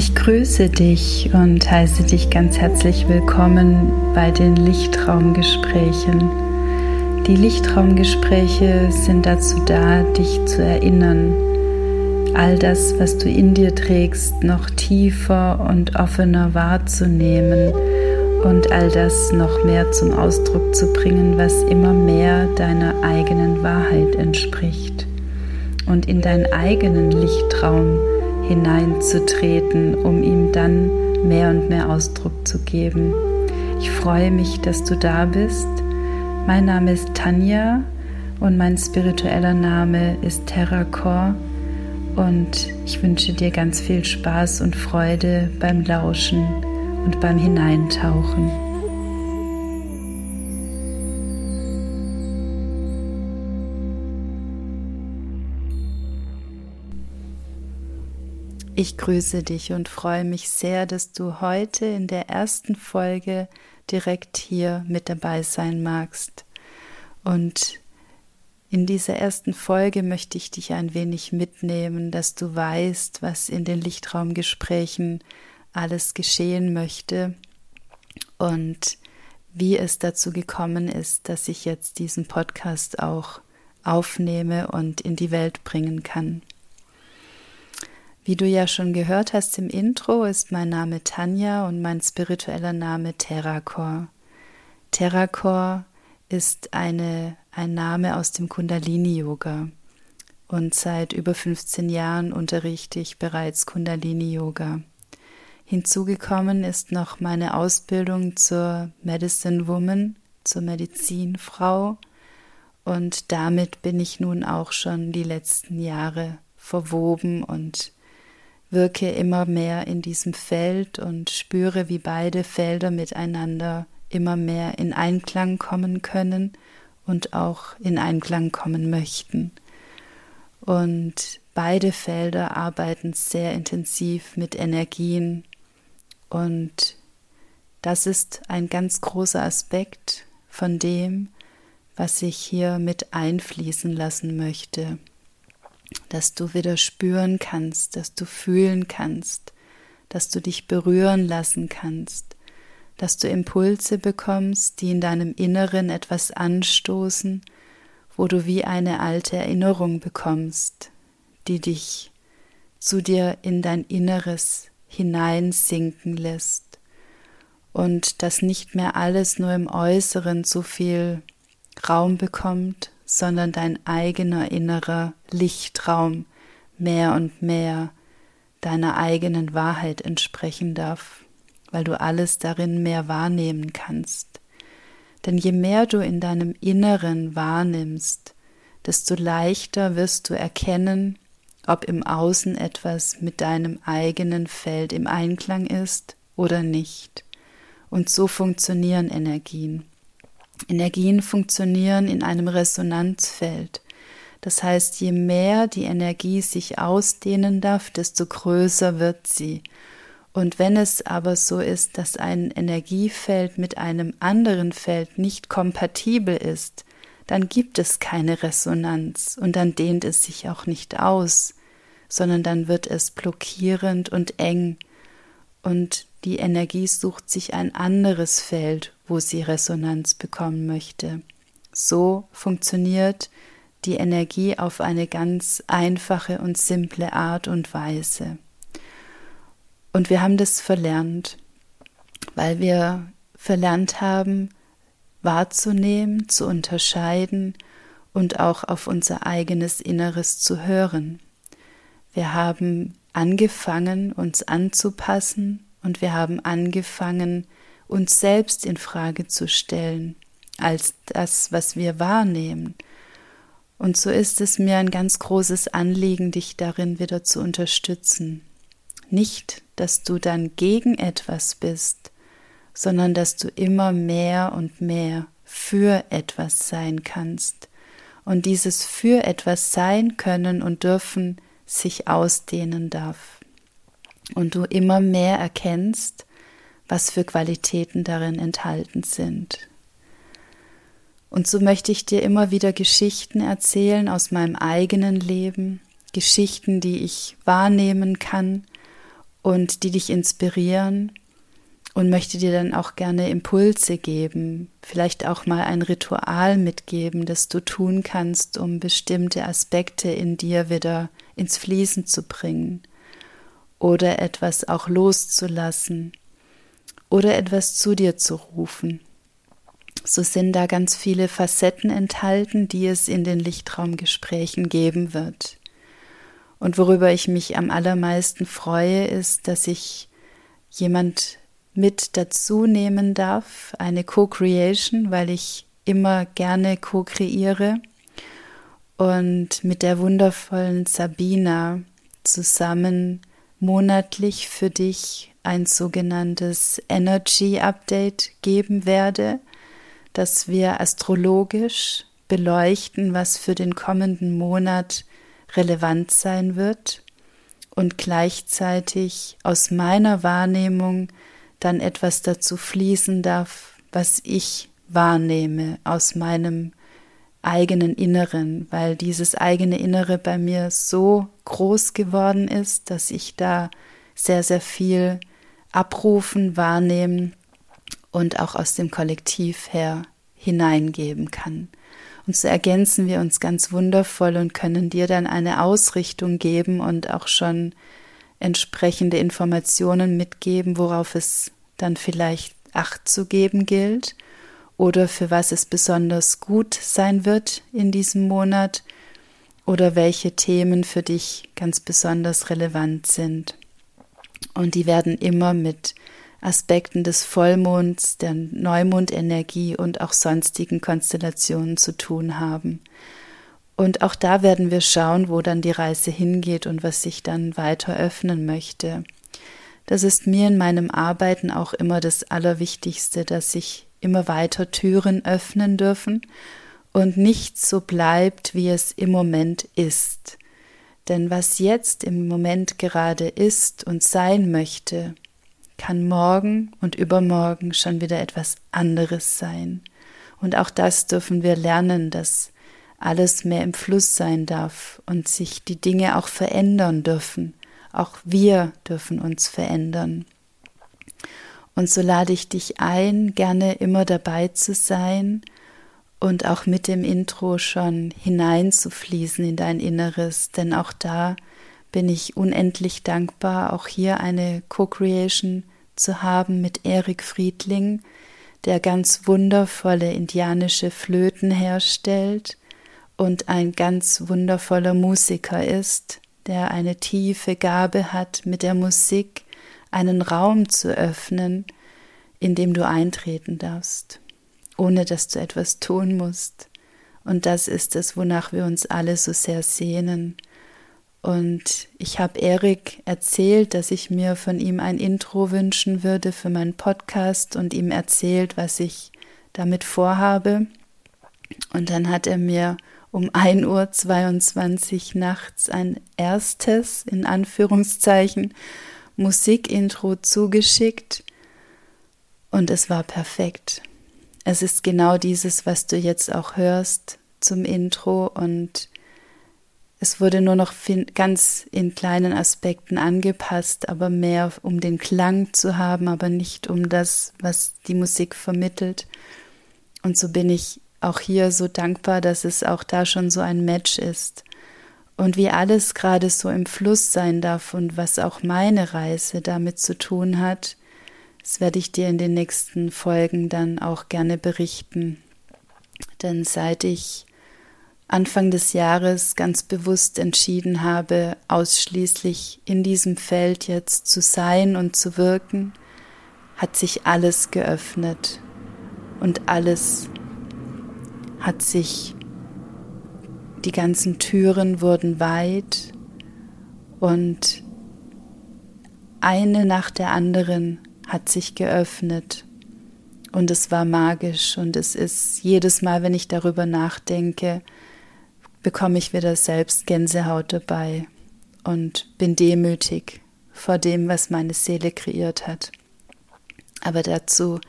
Ich grüße dich und heiße dich ganz herzlich willkommen bei den Lichtraumgesprächen. Die Lichtraumgespräche sind dazu da, dich zu erinnern, all das, was du in dir trägst, noch tiefer und offener wahrzunehmen und all das noch mehr zum Ausdruck zu bringen, was immer mehr deiner eigenen Wahrheit entspricht und in deinen eigenen Lichtraum hineinzutreten, um ihm dann mehr und mehr Ausdruck zu geben. Ich freue mich, dass du da bist. Mein Name ist Tanja und mein spiritueller Name ist Terracor und ich wünsche dir ganz viel Spaß und Freude beim Lauschen und beim Hineintauchen. Ich grüße dich und freue mich sehr, dass du heute in der ersten Folge direkt hier mit dabei sein magst. Und in dieser ersten Folge möchte ich dich ein wenig mitnehmen, dass du weißt, was in den Lichtraumgesprächen alles geschehen möchte und wie es dazu gekommen ist, dass ich jetzt diesen Podcast auch aufnehme und in die Welt bringen kann. Wie du ja schon gehört hast im Intro, ist mein Name Tanja und mein spiritueller Name Terracor. Terracor ist eine, ein Name aus dem Kundalini-Yoga. Und seit über 15 Jahren unterrichte ich bereits Kundalini-Yoga. Hinzugekommen ist noch meine Ausbildung zur Medicine Woman, zur Medizinfrau. Und damit bin ich nun auch schon die letzten Jahre verwoben und wirke immer mehr in diesem Feld und spüre, wie beide Felder miteinander immer mehr in Einklang kommen können und auch in Einklang kommen möchten. Und beide Felder arbeiten sehr intensiv mit Energien und das ist ein ganz großer Aspekt von dem, was ich hier mit einfließen lassen möchte dass du wieder spüren kannst, dass du fühlen kannst, dass du dich berühren lassen kannst, dass du Impulse bekommst, die in deinem Inneren etwas anstoßen, wo du wie eine alte Erinnerung bekommst, die dich zu dir in dein Inneres hineinsinken lässt und dass nicht mehr alles nur im Äußeren so viel Raum bekommt, sondern dein eigener innerer Lichtraum mehr und mehr deiner eigenen Wahrheit entsprechen darf, weil du alles darin mehr wahrnehmen kannst. Denn je mehr du in deinem Inneren wahrnimmst, desto leichter wirst du erkennen, ob im Außen etwas mit deinem eigenen Feld im Einklang ist oder nicht. Und so funktionieren Energien. Energien funktionieren in einem Resonanzfeld. Das heißt, je mehr die Energie sich ausdehnen darf, desto größer wird sie. Und wenn es aber so ist, dass ein Energiefeld mit einem anderen Feld nicht kompatibel ist, dann gibt es keine Resonanz und dann dehnt es sich auch nicht aus, sondern dann wird es blockierend und eng und die Energie sucht sich ein anderes Feld, wo sie Resonanz bekommen möchte. So funktioniert die Energie auf eine ganz einfache und simple Art und Weise. Und wir haben das verlernt, weil wir verlernt haben, wahrzunehmen, zu unterscheiden und auch auf unser eigenes Inneres zu hören. Wir haben angefangen, uns anzupassen und wir haben angefangen, uns selbst in Frage zu stellen als das, was wir wahrnehmen. Und so ist es mir ein ganz großes Anliegen, dich darin wieder zu unterstützen. Nicht, dass du dann gegen etwas bist, sondern dass du immer mehr und mehr für etwas sein kannst. Und dieses für etwas sein können und dürfen sich ausdehnen darf und du immer mehr erkennst, was für Qualitäten darin enthalten sind. Und so möchte ich dir immer wieder Geschichten erzählen aus meinem eigenen Leben, Geschichten, die ich wahrnehmen kann und die dich inspirieren und möchte dir dann auch gerne Impulse geben, vielleicht auch mal ein Ritual mitgeben, das du tun kannst, um bestimmte Aspekte in dir wieder ins Fließen zu bringen oder etwas auch loszulassen oder etwas zu dir zu rufen. So sind da ganz viele Facetten enthalten, die es in den Lichtraumgesprächen geben wird. Und worüber ich mich am allermeisten freue, ist, dass ich jemand mit dazu nehmen darf, eine Co-Creation, weil ich immer gerne co-kreiere und mit der wundervollen Sabina zusammen monatlich für dich ein sogenanntes Energy Update geben werde, dass wir astrologisch beleuchten, was für den kommenden Monat relevant sein wird und gleichzeitig aus meiner Wahrnehmung dann etwas dazu fließen darf, was ich wahrnehme aus meinem eigenen Inneren, weil dieses eigene Innere bei mir so groß geworden ist, dass ich da sehr, sehr viel abrufen, wahrnehmen und auch aus dem Kollektiv her hineingeben kann. Und so ergänzen wir uns ganz wundervoll und können dir dann eine Ausrichtung geben und auch schon entsprechende Informationen mitgeben, worauf es dann vielleicht Acht zu geben gilt oder für was es besonders gut sein wird in diesem Monat oder welche Themen für dich ganz besonders relevant sind. Und die werden immer mit Aspekten des Vollmonds, der Neumondenergie und auch sonstigen Konstellationen zu tun haben. Und auch da werden wir schauen, wo dann die Reise hingeht und was sich dann weiter öffnen möchte. Das ist mir in meinem Arbeiten auch immer das Allerwichtigste, dass sich immer weiter Türen öffnen dürfen und nichts so bleibt, wie es im Moment ist. Denn was jetzt im Moment gerade ist und sein möchte, kann morgen und übermorgen schon wieder etwas anderes sein. Und auch das dürfen wir lernen, dass alles mehr im Fluss sein darf und sich die Dinge auch verändern dürfen. Auch wir dürfen uns verändern. Und so lade ich dich ein, gerne immer dabei zu sein und auch mit dem Intro schon hineinzufließen in dein Inneres, denn auch da bin ich unendlich dankbar, auch hier eine Co-Creation zu haben mit Erik Friedling, der ganz wundervolle indianische Flöten herstellt und ein ganz wundervoller Musiker ist, der eine tiefe Gabe hat, mit der Musik einen Raum zu öffnen, in dem du eintreten darfst, ohne dass du etwas tun musst. Und das ist es, wonach wir uns alle so sehr sehnen. Und ich habe Erik erzählt, dass ich mir von ihm ein Intro wünschen würde für meinen Podcast und ihm erzählt, was ich damit vorhabe. Und dann hat er mir um 1.22 Uhr nachts ein erstes, in Anführungszeichen, Musikintro zugeschickt und es war perfekt. Es ist genau dieses, was du jetzt auch hörst zum Intro und es wurde nur noch ganz in kleinen Aspekten angepasst, aber mehr um den Klang zu haben, aber nicht um das, was die Musik vermittelt. Und so bin ich auch hier so dankbar, dass es auch da schon so ein Match ist und wie alles gerade so im Fluss sein darf und was auch meine Reise damit zu tun hat, das werde ich dir in den nächsten Folgen dann auch gerne berichten. Denn seit ich Anfang des Jahres ganz bewusst entschieden habe, ausschließlich in diesem Feld jetzt zu sein und zu wirken, hat sich alles geöffnet und alles hat sich die ganzen Türen wurden weit und eine nach der anderen hat sich geöffnet und es war magisch und es ist jedes Mal, wenn ich darüber nachdenke, bekomme ich wieder selbst Gänsehaut dabei und bin demütig vor dem, was meine Seele kreiert hat. Aber dazu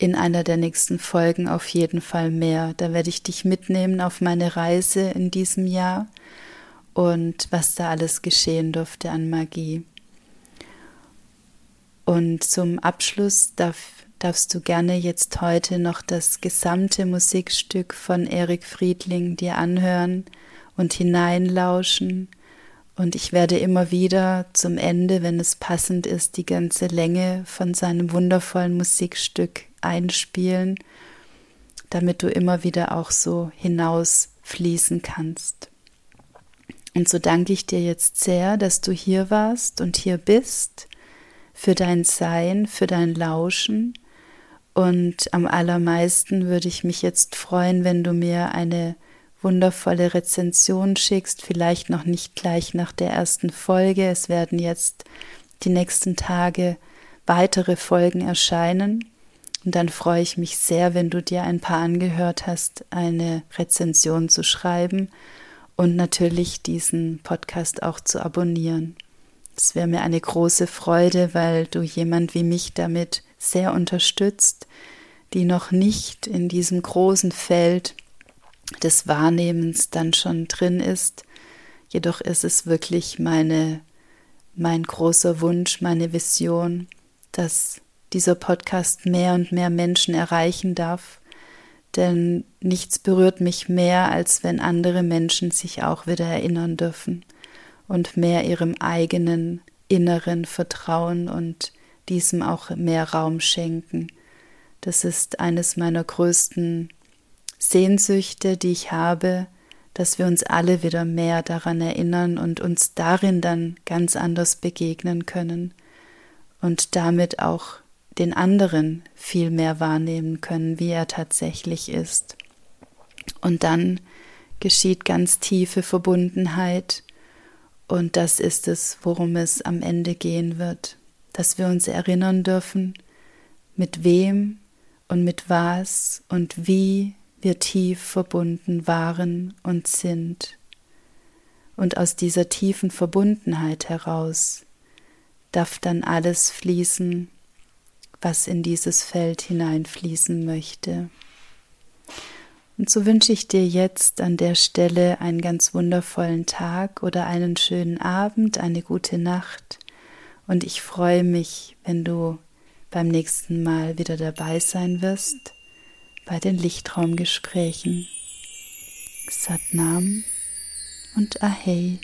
in einer der nächsten Folgen auf jeden Fall mehr. Da werde ich dich mitnehmen auf meine Reise in diesem Jahr und was da alles geschehen durfte an Magie. Und zum Abschluss darf, darfst du gerne jetzt heute noch das gesamte Musikstück von Erik Friedling dir anhören und hineinlauschen. Und ich werde immer wieder zum Ende, wenn es passend ist, die ganze Länge von seinem wundervollen Musikstück einspielen, damit du immer wieder auch so hinausfließen kannst. Und so danke ich dir jetzt sehr, dass du hier warst und hier bist, für dein Sein, für dein Lauschen. Und am allermeisten würde ich mich jetzt freuen, wenn du mir eine wundervolle Rezension schickst, vielleicht noch nicht gleich nach der ersten Folge. Es werden jetzt die nächsten Tage weitere Folgen erscheinen. Und dann freue ich mich sehr, wenn du dir ein paar angehört hast, eine Rezension zu schreiben und natürlich diesen Podcast auch zu abonnieren. Es wäre mir eine große Freude, weil du jemand wie mich damit sehr unterstützt, die noch nicht in diesem großen Feld des Wahrnehmens dann schon drin ist. Jedoch ist es wirklich meine, mein großer Wunsch, meine Vision, dass dieser Podcast mehr und mehr Menschen erreichen darf denn nichts berührt mich mehr, als wenn andere Menschen sich auch wieder erinnern dürfen und mehr ihrem eigenen Inneren vertrauen und diesem auch mehr Raum schenken. Das ist eines meiner größten Sehnsüchte, die ich habe, dass wir uns alle wieder mehr daran erinnern und uns darin dann ganz anders begegnen können und damit auch den anderen viel mehr wahrnehmen können, wie er tatsächlich ist. Und dann geschieht ganz tiefe Verbundenheit und das ist es, worum es am Ende gehen wird, dass wir uns erinnern dürfen, mit wem und mit was und wie wir tief verbunden waren und sind. Und aus dieser tiefen Verbundenheit heraus darf dann alles fließen, was in dieses Feld hineinfließen möchte. Und so wünsche ich dir jetzt an der Stelle einen ganz wundervollen Tag oder einen schönen Abend, eine gute Nacht. Und ich freue mich, wenn du beim nächsten Mal wieder dabei sein wirst bei den Lichtraumgesprächen. Satnam und Ahei.